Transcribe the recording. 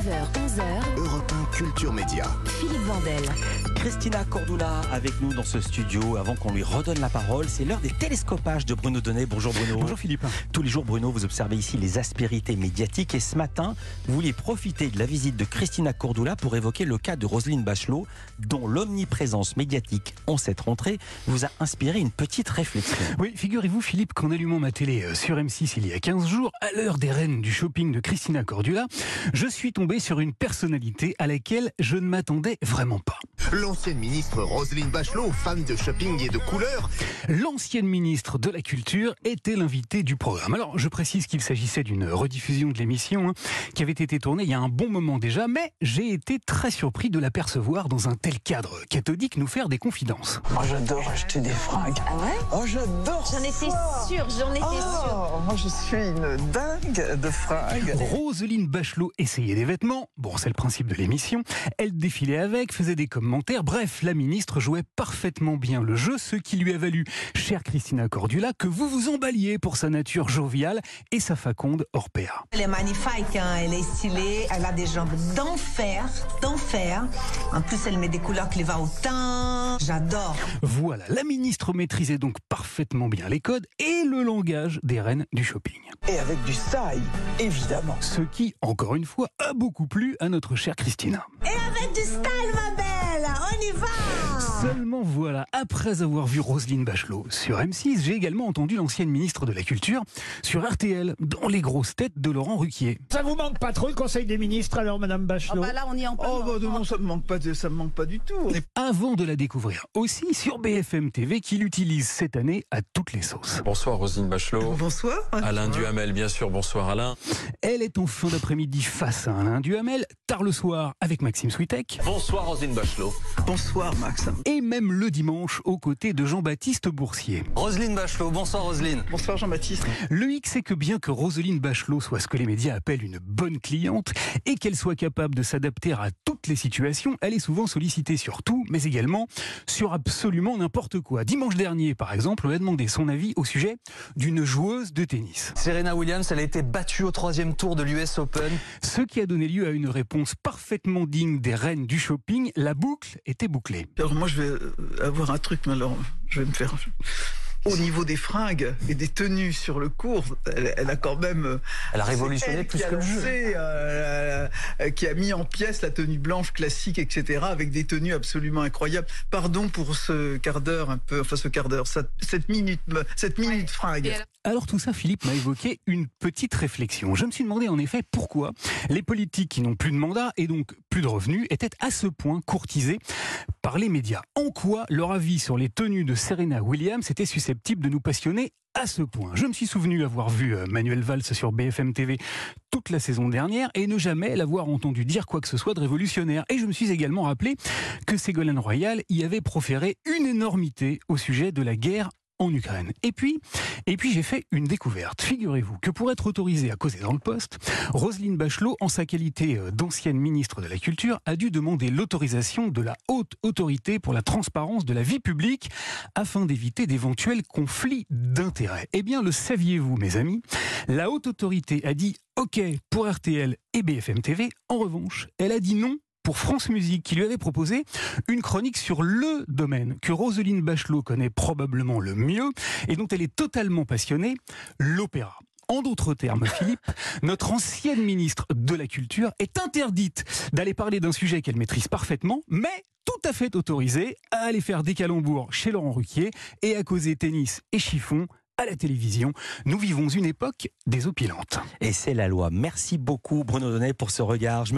9h, 11h. Europe 1 Culture Média. Philippe Vandel. Christina Cordula avec nous dans ce studio. Avant qu'on lui redonne la parole, c'est l'heure des télescopages de Bruno Donnet. Bonjour Bruno. Bonjour Philippe. Tous les jours, Bruno, vous observez ici les aspérités médiatiques et ce matin, vous vouliez profiter de la visite de Christina Cordula pour évoquer le cas de Roselyne Bachelot, dont l'omniprésence médiatique en cette rentrée vous a inspiré une petite réflexion. Oui, figurez-vous Philippe qu'en allumant ma télé euh, sur M6 il y a 15 jours, à l'heure des reines du shopping de Christina Cordula, je suis tombé sur une personnalité à laquelle je ne m'attendais vraiment pas. L'ancienne ministre Roselyne Bachelot, fan de shopping et de couleurs, L'ancienne ministre de la Culture était l'invitée du programme. Alors, je précise qu'il s'agissait d'une rediffusion de l'émission hein, qui avait été tournée il y a un bon moment déjà, mais j'ai été très surpris de l'apercevoir dans un tel cadre cathodique nous faire des confidences. Moi, j'adore acheter des fringues. Ah ouais? Oh, j'adore J'en étais sûre, j'en étais sûre. Oh, moi, je suis une dingue de fringues. Roselyne Bachelot essayait des vêtements, bon c'est le principe de l'émission, elle défilait avec, faisait des commentaires, bref, la ministre jouait parfaitement bien le jeu, ce qui lui a valu, chère Christina Cordula, que vous vous emballiez pour sa nature joviale et sa faconde hors pair. Elle est magnifique, hein, elle est stylée, elle a des jambes d'enfer, d'enfer. En plus, elle met des couleurs qui lui vont au teint. J'adore. Voilà, la ministre maîtrisait donc parfaitement bien les codes et le langage des reines du shopping. Et avec du style, évidemment. Ce qui, encore une fois, a beaucoup plu à notre chère Christina. Et avec du style, Seulement voilà, après avoir vu Roselyne Bachelot sur M6, j'ai également entendu l'ancienne ministre de la Culture sur RTL, dans les grosses têtes de Laurent Ruquier. Ça vous manque pas trop le Conseil des ministres alors, Madame Bachelot? Là, on y est en Oh, bah, non, ça me manque pas, de- ça me manque pas du tout. Est Avant de la découvrir aussi sur BFM TV, qui l'utilise cette année à toutes les sauces. Bonsoir Roselyne Bachelot. Bonsoir. Alain Duhamel, bien sûr. Bonsoir Alain. Elle est en fin d'après-midi face à Alain Duhamel, tard le soir avec Maxime Switek, Bonsoir Roselyne Bachelot. Bonsoir, Max. et même le dimanche aux côtés de Jean-Baptiste Boursier. Roselyne Bachelot, bonsoir Roselyne. Bonsoir, Jean-Baptiste. Le hic, c'est que bien que Roselyne Bachelot soit ce que les médias appellent une bonne cliente et qu'elle soit capable de s'adapter à toutes les situations, elle est souvent sollicitée sur tout, mais également sur absolument n'importe quoi. Dimanche dernier, par exemple, on a demandé son avis au sujet d'une joueuse de tennis. Serena Williams, elle a été battue au troisième tour de l'US Open. Ce qui a donné lieu à une réponse parfaitement digne des reines du shopping. La boucle était bouclée. Alors, moi, je vais euh, avoir un truc, mais alors, je vais me faire. Au niveau des fringues et des tenues sur le cours, elle, elle a quand même. euh, Elle a révolutionné elle plus qui a que le jeu. euh, euh, qui a mis en pièce la tenue blanche classique, etc., avec des tenues absolument incroyables. Pardon pour ce quart d'heure, un peu, enfin ce quart d'heure, cette, cette minute, cette minute fringue. Alors tout ça, Philippe m'a évoqué une petite réflexion. Je me suis demandé en effet pourquoi les politiques qui n'ont plus de mandat et donc plus de revenus étaient à ce point courtisés par les médias. En quoi leur avis sur les tenues de Serena Williams était susceptible de nous passionner à ce point? Je me suis souvenu avoir vu euh, Manuel Valls sur BFM TV toute la saison dernière et ne jamais l'avoir entendu dire quoi que ce soit de révolutionnaire. Et je me suis également rappelé que Ségolène Royal y avait proféré une énormité au sujet de la guerre en Ukraine. Et puis, et puis j'ai fait une découverte. Figurez-vous que pour être autorisée à causer dans le poste, Roselyne Bachelot, en sa qualité euh, d'ancienne ministre de la Culture, a dû demander l'autorisation de la haute autorité pour la transparence de la vie publique afin d'éviter d'éventuels conflits d'intérêts. Eh bien, le saviez-vous, mes amis? La haute autorité a dit OK pour RTL et BFM TV. En revanche, elle a dit non France Musique, qui lui avait proposé une chronique sur le domaine que Roselyne Bachelot connaît probablement le mieux et dont elle est totalement passionnée, l'opéra. En d'autres termes, Philippe, notre ancienne ministre de la Culture est interdite d'aller parler d'un sujet qu'elle maîtrise parfaitement, mais tout à fait autorisée à aller faire des calembours chez Laurent Ruquier et à causer tennis et chiffon à la télévision. Nous vivons une époque désopilantes. Et c'est la loi. Merci beaucoup Bruno Donnet pour ce regard.